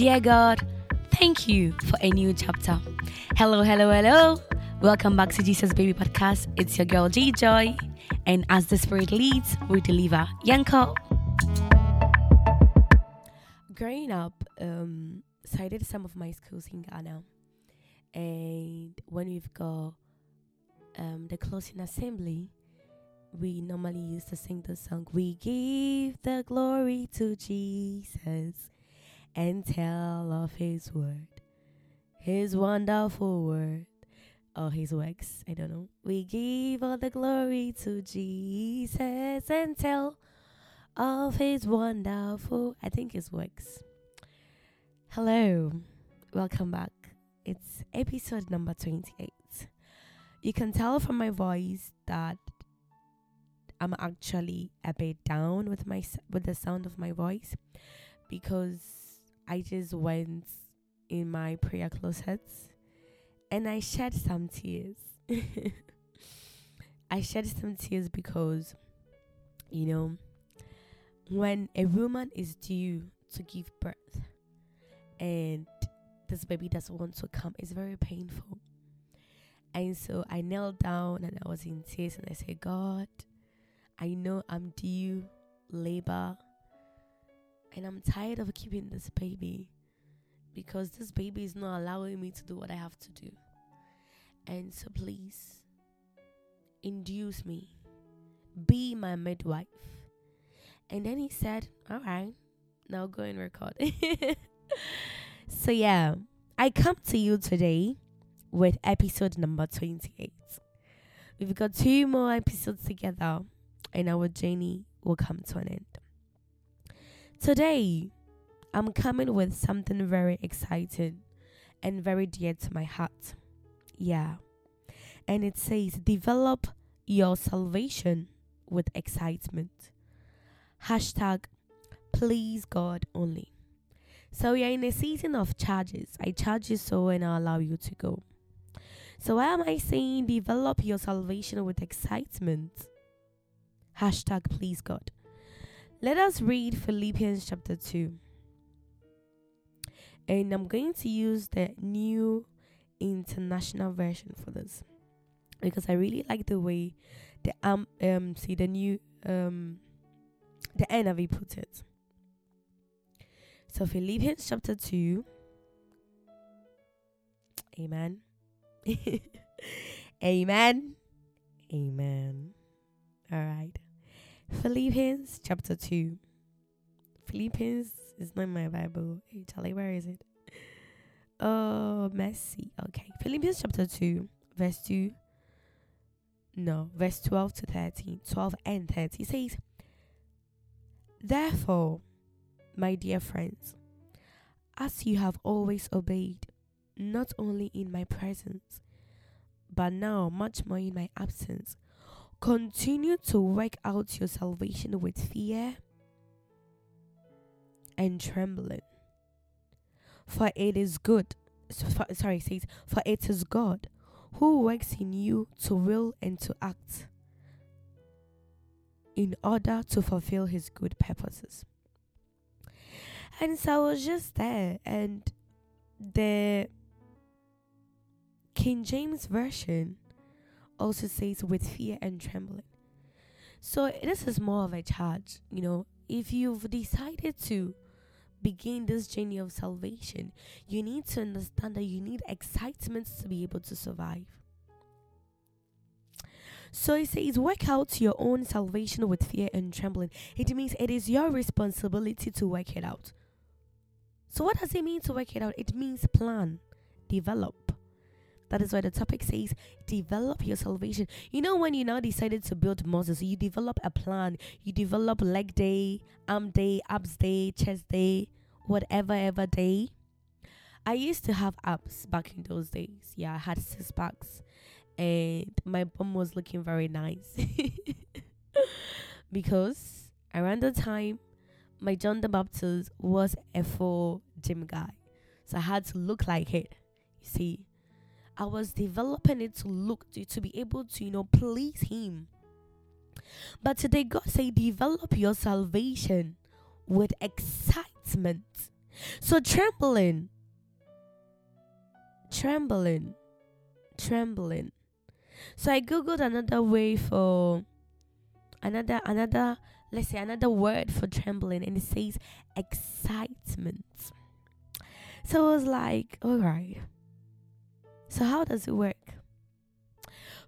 Dear God, thank you for a new chapter. Hello, hello, hello. Welcome back to Jesus Baby Podcast. It's your girl G Joy, and as the Spirit leads, we deliver. Yanko. Growing up, um, so I did some of my schools in Ghana, and when we've got um, the closing assembly, we normally used to sing the song, We give the glory to Jesus and tell of his word, his wonderful word, or his works. I don't know. We give all the glory to Jesus and tell of his wonderful, I think his works. Hello, welcome back. It's episode number 28. You can tell from my voice that I'm actually a bit down with my with the sound of my voice because I just went in my prayer closet and I shed some tears. I shed some tears because you know when a woman is due to give birth and this baby doesn't want to come, it's very painful. And so I knelt down and I was in tears and I said, God, I know I'm due labor and I'm tired of keeping this baby because this baby is not allowing me to do what I have to do. And so please induce me, be my midwife. And then he said, All right, now go and record. so, yeah, I come to you today with episode number 28. We've got two more episodes together and our journey will come to an end. Today, I'm coming with something very exciting and very dear to my heart. Yeah. And it says, develop your salvation with excitement. Hashtag, please God only. So we are in a season of charges. I charge you so and I allow you to go. So why am I saying develop your salvation with excitement? Hashtag please God. Let us read Philippians chapter 2. And I'm going to use the new international version for this. Because I really like the way the um um see the new um the NIV put it. So Philippians chapter 2. Amen. Amen. Amen. All right. Philippians chapter 2. Philippians is not my Bible. Hey, Charlie, where is it? Oh, messy. Okay. Philippians chapter 2, verse 2. No, verse 12 to 13. 12 and 30 says, Therefore, my dear friends, as you have always obeyed, not only in my presence, but now much more in my absence, continue to work out your salvation with fear and trembling. For it is good, sorry, it says, for it is God who works in you to will and to act in order to fulfill his good purposes. And so I was just there, and the King James Version also says with fear and trembling. So this is more of a charge, you know. If you've decided to begin this journey of salvation, you need to understand that you need excitement to be able to survive. So it says, work out your own salvation with fear and trembling. It means it is your responsibility to work it out. So, what does it mean to work it out? It means plan, develop. That is why the topic says develop your salvation. You know, when you now decided to build muscles, you develop a plan. You develop leg day, arm day, abs day, chest day, whatever ever day. I used to have abs back in those days. Yeah, I had six packs, and my bum was looking very nice because around the time my John the Baptist was a full gym guy. So I had to look like it. You see, I was developing it to look to, to be able to, you know, please him. But today God say develop your salvation with excitement. So trembling, trembling, trembling. So I googled another way for another another let's say another word for trembling and it says excitement. So I was like, all right. So how does it work?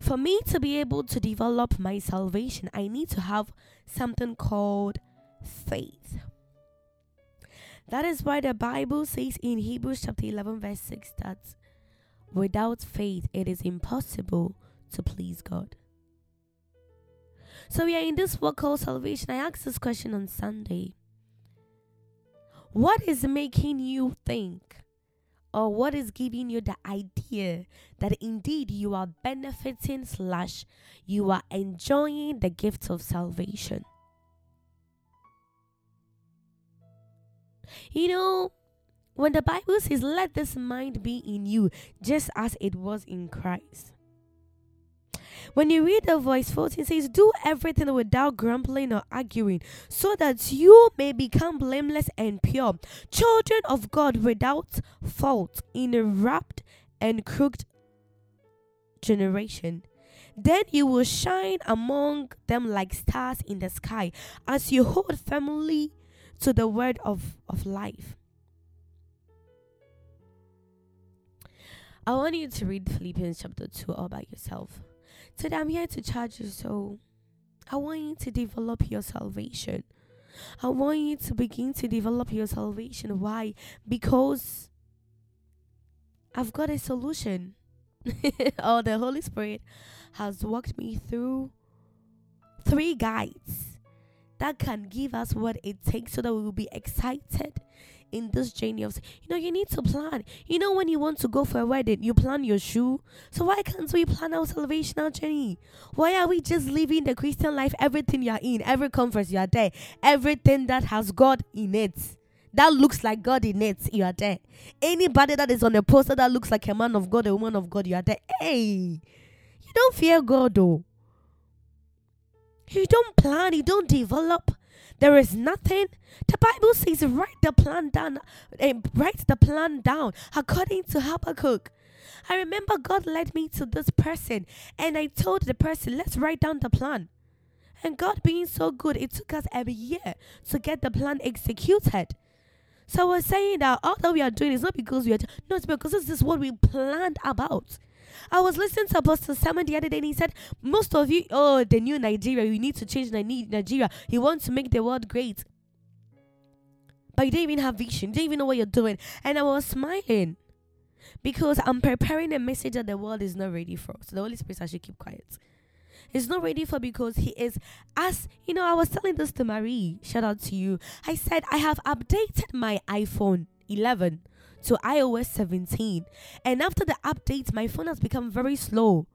For me to be able to develop my salvation, I need to have something called faith. That is why the Bible says in Hebrews chapter 11, verse 6 that without faith it is impossible to please God. So we are in this work called salvation. I asked this question on Sunday. What is making you think, or what is giving you the idea that indeed you are benefiting slash you are enjoying the gift of salvation? You know, when the Bible says, Let this mind be in you, just as it was in Christ. When you read the voice 14 says, Do everything without grumbling or arguing, so that you may become blameless and pure, children of God without fault in a wrapped and crooked generation. Then you will shine among them like stars in the sky as you hold firmly to the word of, of life. I want you to read Philippians chapter 2 all by yourself. Today I'm here to charge you so I want you to develop your salvation. I want you to begin to develop your salvation. Why? Because I've got a solution. oh, the Holy Spirit has walked me through three guides that can give us what it takes so that we will be excited in this journey of you know you need to plan you know when you want to go for a wedding you plan your shoe so why can't we plan our salvational journey why are we just living the christian life everything you're in every conference you are there everything that has god in it that looks like God in it, you are there. Anybody that is on a poster that looks like a man of God, a woman of God, you are there. Hey, you don't fear God though. You don't plan, you don't develop. There is nothing. The Bible says, write the plan down. Uh, write the plan down according to Habakkuk. I remember God led me to this person, and I told the person, let's write down the plan. And God being so good, it took us every year to get the plan executed. So we're saying that all that we are doing is not because we are, no, it's because this is what we planned about. I was listening to Apostle Simon the other day and he said, Most of you, oh, the new Nigeria, you need to change Nigeria. He wants to make the world great. But you don't even have vision, you don't even know what you're doing. And I was smiling because I'm preparing a message that the world is not ready for. So the Holy Spirit, I should keep quiet. He's not ready for because he is as you know, I was telling this to Marie, shout out to you. I said I have updated my iPhone 11 to iOS 17. And after the update, my phone has become very slow.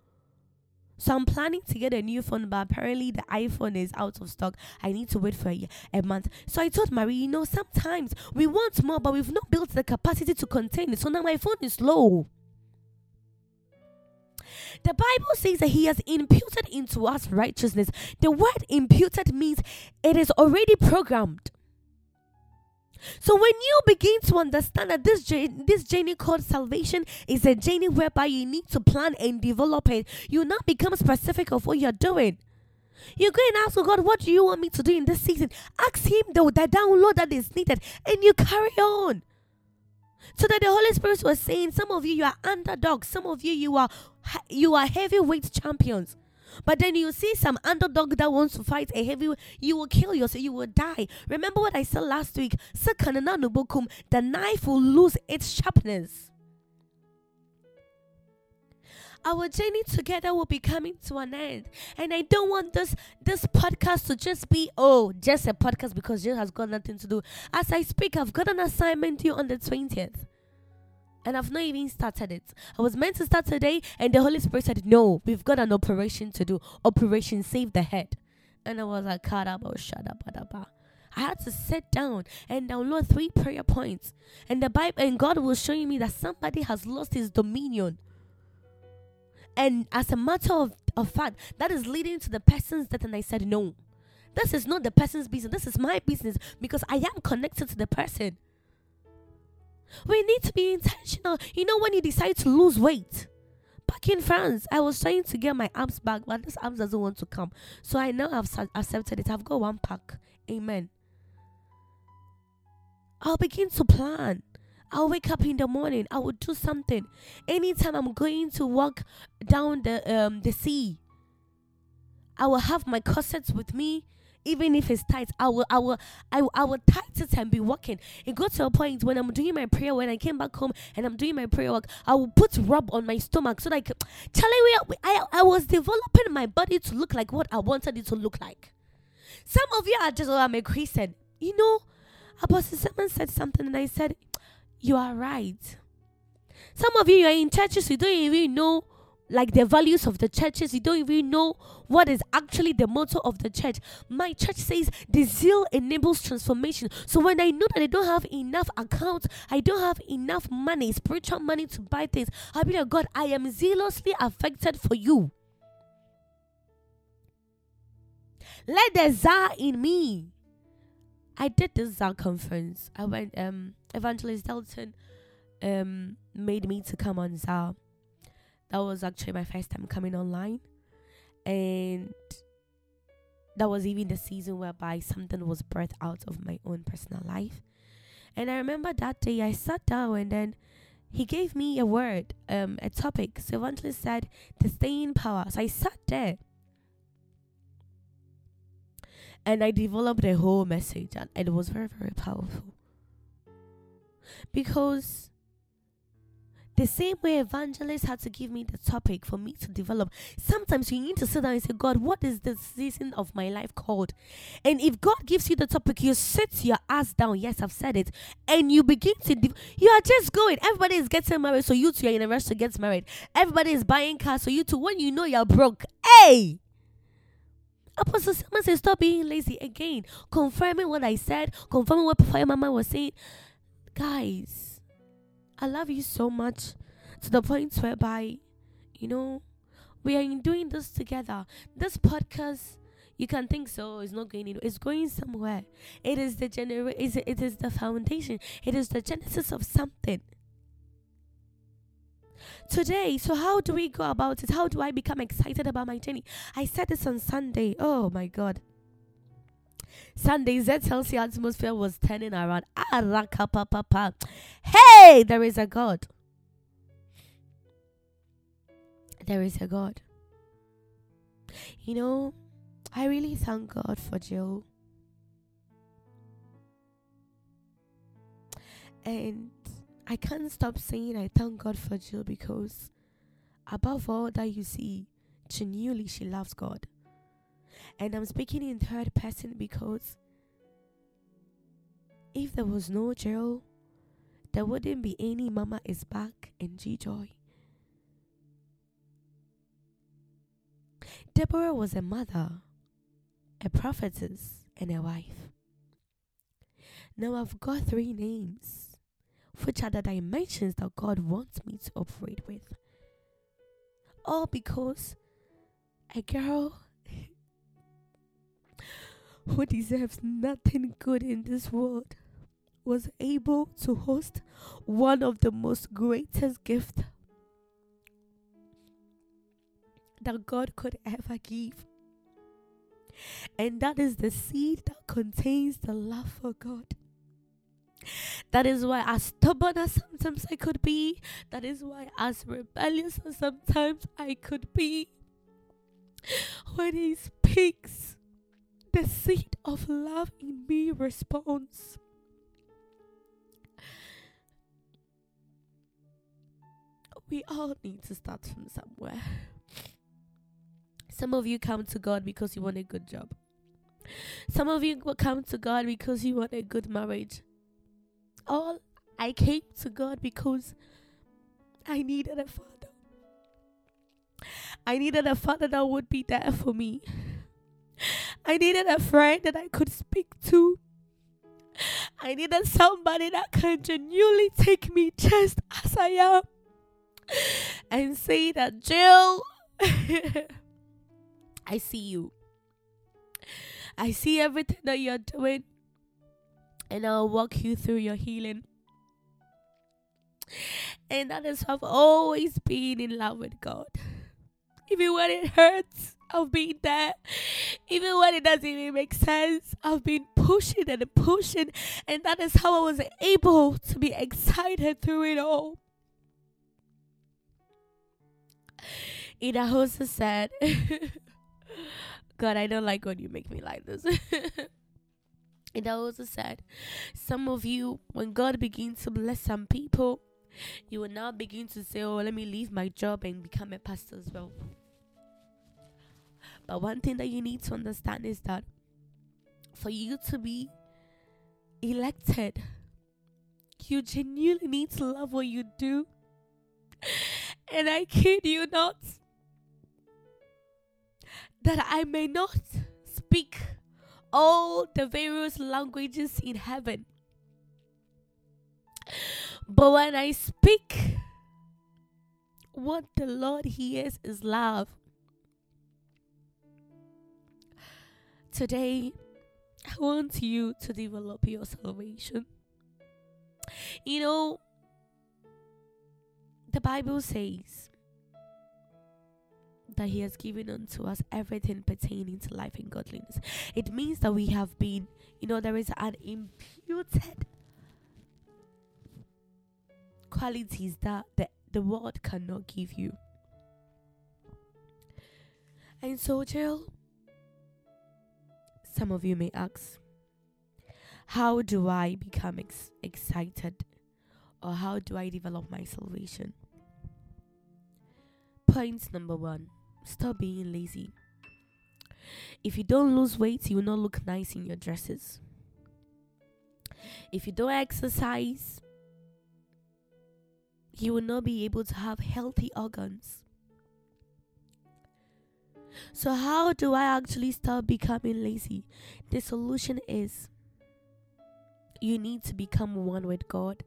So I'm planning to get a new phone, but apparently the iPhone is out of stock. I need to wait for a, a month. So I told Marie, you know, sometimes we want more, but we've not built the capacity to contain it. So now my phone is slow. The Bible says that He has imputed into us righteousness. The word imputed means it is already programmed. So when you begin to understand that this journey, this journey called salvation is a journey whereby you need to plan and develop it, you now become specific of what you're doing. You go and ask oh God, what do you want me to do in this season? Ask Him the, the download that is needed, and you carry on. So that the Holy Spirit was saying, some of you you are underdogs, some of you you are you are heavyweight champions. But then you see some underdog that wants to fight a heavy, you will kill yourself, you will die. Remember what I said last week? The knife will lose its sharpness. Our journey together will be coming to an end. And I don't want this this podcast to just be, oh, just a podcast because Jill has got nothing to do. As I speak, I've got an assignment due on the 20th and I've not even started it. I was meant to start today, and the Holy Spirit said, No, we've got an operation to do. Operation Save the Head. And I was like, up, I had to sit down and download three prayer points. And the Bible and God was showing me that somebody has lost his dominion. And as a matter of, of fact, that is leading to the person's death. And I said, No. This is not the person's business. This is my business because I am connected to the person. We need to be intentional. You know, when you decide to lose weight, back in France, I was trying to get my abs back, but this abs doesn't want to come. So I now have accepted it. I've got one pack. Amen. I'll begin to plan. I'll wake up in the morning. I will do something. Anytime I'm going to walk down the um the sea, I will have my corsets with me even if it's tight, I will, I will, I will, I will tight it and be walking. It got to a point when I'm doing my prayer, when I came back home and I'm doing my prayer work, I will put rub on my stomach so like, Charlie, I, I was developing my body to look like what I wanted it to look like. Some of you are just, oh, I'm a Christian. You know, Apostle Simon said something and I said, you are right. Some of you are in churches, you don't even know like the values of the churches. You don't even know what is actually the motto of the church. My church says the zeal enables transformation. So when I know that I don't have enough accounts, I don't have enough money, spiritual money to buy things, I'll be like, God, I am zealously affected for you. Let the ZA in me. I did this ZA conference. I went, um, Evangelist Delton um made me to come on ZA that was actually my first time coming online. And that was even the season whereby something was birthed out of my own personal life. And i remember that day i sat down and then he gave me a word um a topic. So evangelist said the staying power. So i sat there. And i developed a whole message and it was very very powerful. Because the same way evangelists had to give me the topic for me to develop. Sometimes you need to sit down and say, God, what is the season of my life called? And if God gives you the topic, you sit your ass down. Yes, I've said it. And you begin to, de- you are just going. Everybody is getting married, so you two are in a rush to get married. Everybody is buying cars, so you two, when you know you're broke, hey! Apostle Simon says, Stop being lazy again. Confirming what I said, confirming what Fire Mama was saying. Guys, I love you so much to the point whereby, you know, we are doing this together. This podcast, you can think so, it's not going anywhere. It's going somewhere. It is the genera- it is the foundation. It is the genesis of something. Today, so how do we go about it? How do I become excited about my journey? I said this on Sunday. Oh my god. Sunday, ZLC atmosphere was turning around. Hey, there is a God. There is a God. You know, I really thank God for Jill. And I can't stop saying I thank God for Jill because above all that you see, genuinely she loves God. And I'm speaking in third person because if there was no Jill, there wouldn't be any Mama is back and G Joy. Deborah was a mother, a prophetess, and a wife. Now I've got three names, which are the dimensions that God wants me to operate with. All because a girl who deserves nothing good in this world was able to host one of the most greatest gifts that God could ever give. And that is the seed that contains the love for God. That is why, as stubborn as sometimes I could be, that is why, as rebellious as sometimes I could be, when He speaks, the seed of love in me responds. We all need to start from somewhere. Some of you come to God because you want a good job. Some of you come to God because you want a good marriage. All I came to God because I needed a father. I needed a father that would be there for me. I needed a friend that I could speak to. I needed somebody that can genuinely take me just as I am and say that, Jill, I see you. I see everything that you're doing, and I'll walk you through your healing. And that is I've always been in love with God. Even when it hurts, I've been there. Even when it doesn't even make sense, I've been pushing and pushing. And that is how I was able to be excited through it all. Also said, God, I don't like when you make me like this. Also said, Some of you, when God begins to bless some people, you will now begin to say, Oh, let me leave my job and become a pastor as well. But one thing that you need to understand is that for you to be elected, you genuinely need to love what you do. And I kid you not, that I may not speak all the various languages in heaven. But when I speak, what the Lord hears is love. Today, I want you to develop your salvation. You know, the Bible says that He has given unto us everything pertaining to life and godliness. It means that we have been, you know, there is an imputed qualities that the, the world cannot give you. And so, Jill, some of you may ask, how do I become ex- excited or how do I develop my salvation? Point number one stop being lazy. If you don't lose weight, you will not look nice in your dresses. If you don't exercise, you will not be able to have healthy organs. So, how do I actually stop becoming lazy? The solution is you need to become one with God.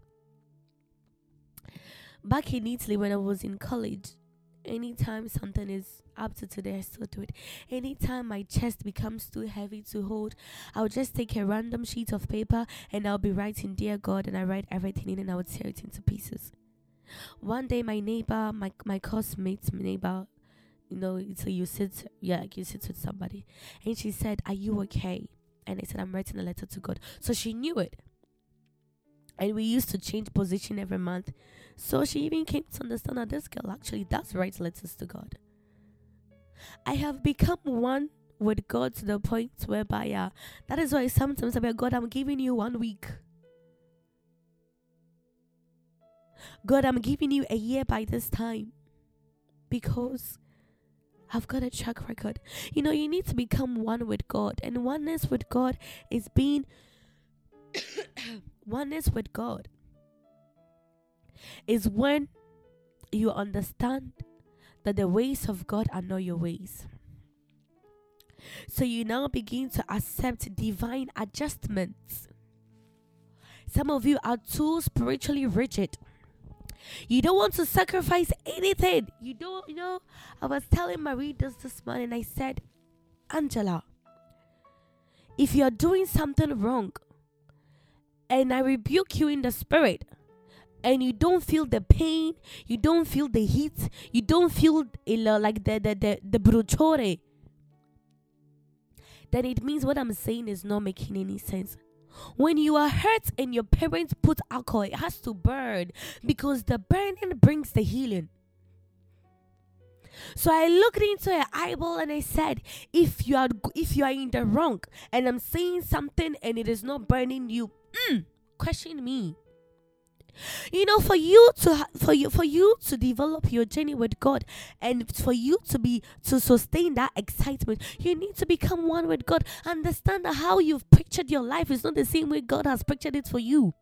Back in Italy, when I was in college, anytime something is up to today, I still do it. Anytime my chest becomes too heavy to hold, I'll just take a random sheet of paper and I'll be writing, Dear God, and I write everything in and I would tear it into pieces. One day, my neighbor, my, my classmate, my neighbor, you know, so you sit, yeah, you sit with somebody. And she said, Are you okay? And I said, I'm writing a letter to God. So she knew it. And we used to change position every month. So she even came to understand that this girl actually does write letters to God. I have become one with God to the point whereby, uh, that is why sometimes I'm like, God, I'm giving you one week. God, I'm giving you a year by this time. Because I've got a track record. You know, you need to become one with God. And oneness with God is being oneness with God is when you understand that the ways of God are not your ways. So you now begin to accept divine adjustments. Some of you are too spiritually rigid. You don't want to sacrifice anything. You don't, you know. I was telling Marie this this morning, I said, Angela, if you're doing something wrong and I rebuke you in the spirit, and you don't feel the pain, you don't feel the heat, you don't feel like the the the, the bruciore, then it means what I'm saying is not making any sense. When you are hurt and your parents put alcohol, it has to burn because the burning brings the healing. So I looked into her eyeball and I said, if you are if you are in the wrong and I'm saying something and it is not burning you, mm, question me. You know, for you to for you for you to develop your journey with God and for you to be to sustain that excitement, you need to become one with God. Understand how you've pictured your life is not the same way God has pictured it for you.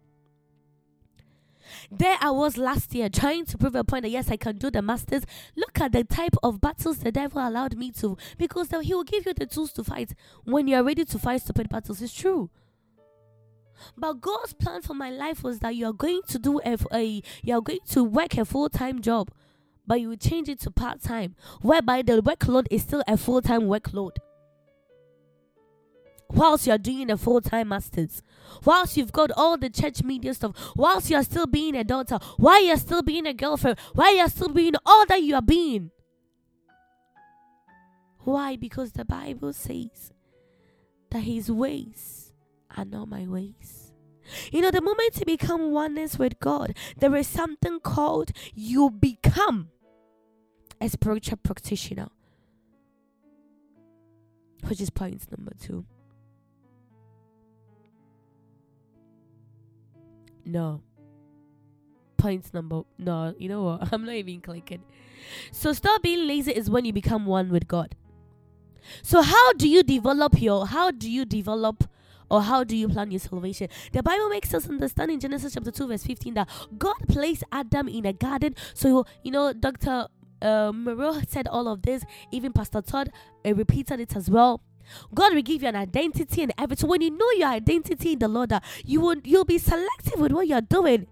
There I was last year trying to prove a point that yes, I can do the masters. Look at the type of battles the devil allowed me to, because he will give you the tools to fight when you are ready to fight stupid battles. It's true. But God's plan for my life was that you are going to do a, a you are going to work a full time job, but you will change it to part time, whereby the workload is still a full time workload. whilst you're doing a full time master's, whilst you've got all the church media stuff, whilst you're still being a daughter, while you're still being a girlfriend, while you're still being all that you are being. Why? Because the Bible says that his ways are not my ways. You know, the moment you become oneness with God, there is something called you become a spiritual practitioner, which is point number two. No. Point number no, you know what? I'm not even clicking. So stop being lazy is when you become one with God. So how do you develop your how do you develop or how do you plan your salvation? The Bible makes us understand in Genesis chapter 2, verse 15 that God placed Adam in a garden. So, you know, Dr. Uh, Moreau said all of this, even Pastor Todd uh, repeated it as well. God will give you an identity and everything. When you know your identity in the Lord, uh, you will you'll be selective with what you're doing.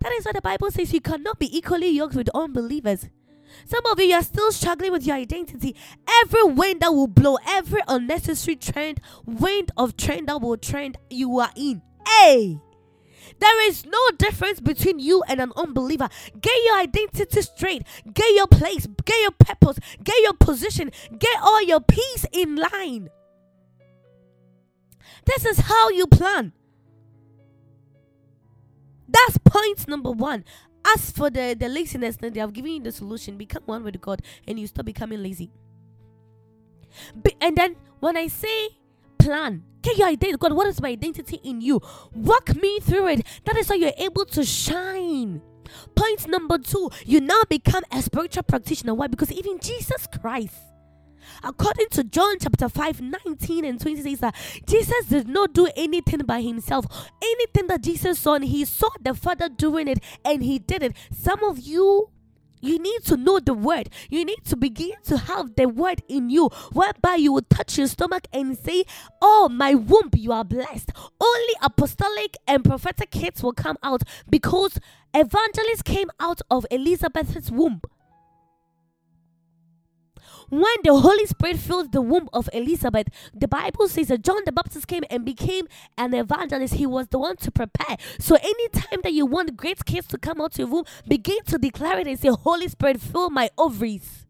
That is why the Bible says you cannot be equally yoked with unbelievers. Some of you are still struggling with your identity. Every wind that will blow, every unnecessary trend, wind of trend that will trend, you are in. Hey! There is no difference between you and an unbeliever. Get your identity straight. Get your place. Get your purpose. Get your position. Get all your peace in line. This is how you plan. That's point number one. As for the, the laziness, then they have given you the solution. Become one with God and you stop becoming lazy. Be, and then when I say plan, get your identity. God, what is my identity in you? Walk me through it. That is how you're able to shine. Point number two, you now become a spiritual practitioner. Why? Because even Jesus Christ According to John chapter 5, 19 and 20 says that Jesus did not do anything by himself. Anything that Jesus saw, and he saw the Father doing it and he did it. Some of you you need to know the word. You need to begin to have the word in you, whereby you will touch your stomach and say, Oh, my womb, you are blessed. Only apostolic and prophetic hits will come out because evangelists came out of Elizabeth's womb when the Holy Spirit filled the womb of Elizabeth, the Bible says that John the Baptist came and became an evangelist. He was the one to prepare. So anytime that you want great kids to come out of your womb, begin to declare it and say, Holy Spirit, fill my ovaries.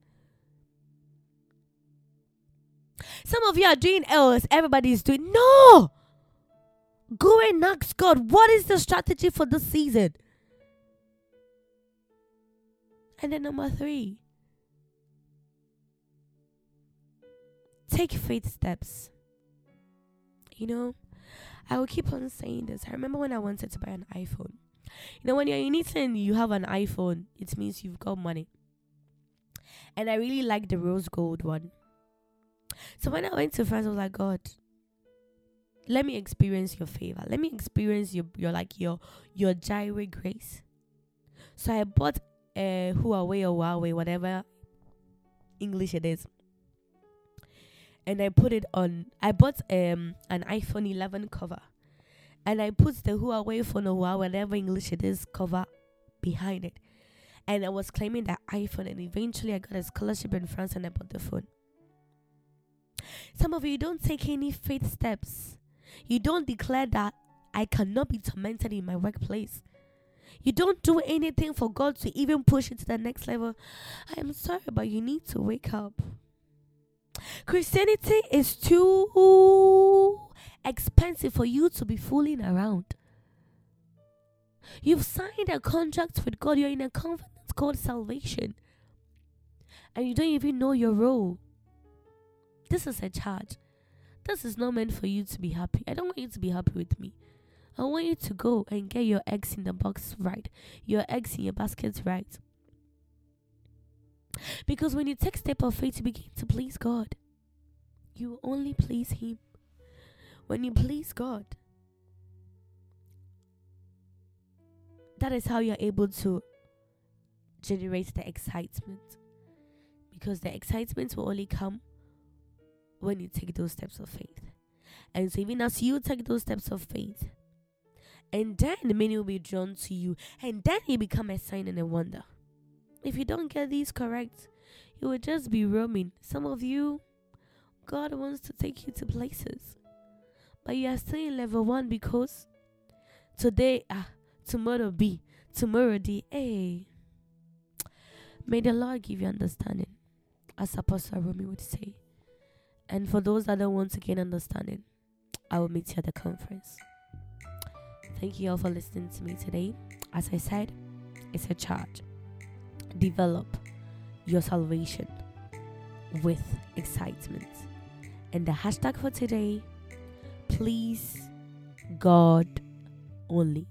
Some of you are doing else, everybody is doing. No! Go and ask God, what is the strategy for this season? And then number three, take faith steps. You know, I will keep on saying this. I remember when I wanted to buy an iPhone. You know, when you're in Italy you have an iPhone, it means you've got money. And I really like the rose gold one. So when I went to France, I was like, God, let me experience your favor. Let me experience your your like your your Jireh grace. So I bought a Huawei or Huawei, whatever English it is and I put it on. I bought um an iPhone 11 cover, and I put the Huawei phone or whatever English it is, cover behind it. And I was claiming that iPhone, and eventually I got a scholarship in France, and I bought the phone. Some of you don't take any faith steps. You don't declare that I cannot be tormented in my workplace. You don't do anything for God to even push it to the next level. I am sorry, but you need to wake up. Christianity is too expensive for you to be fooling around. You've signed a contract with God, you're in a covenant called salvation, and you don't even know your role. This is a charge. This is not meant for you to be happy. I don't want you to be happy with me. I want you to go and get your eggs in the box right, your eggs in your baskets right. Because when you take step of faith, to begin to please God. You only please Him. When you please God, that is how you're able to generate the excitement. Because the excitement will only come when you take those steps of faith. And so, even as you take those steps of faith, and then many will be drawn to you, and then you become a sign and a wonder. If you don't get these correct, you will just be roaming. Some of you, God wants to take you to places. but you are still in level one because today, ah, tomorrow B, tomorrow D. Hey, may the Lord give you understanding, as Apostle Rumi would say. And for those that don't want to gain understanding, I will meet you at the conference. Thank you all for listening to me today. As I said, it's a charge. Develop your salvation with excitement. And the hashtag for today, please God only.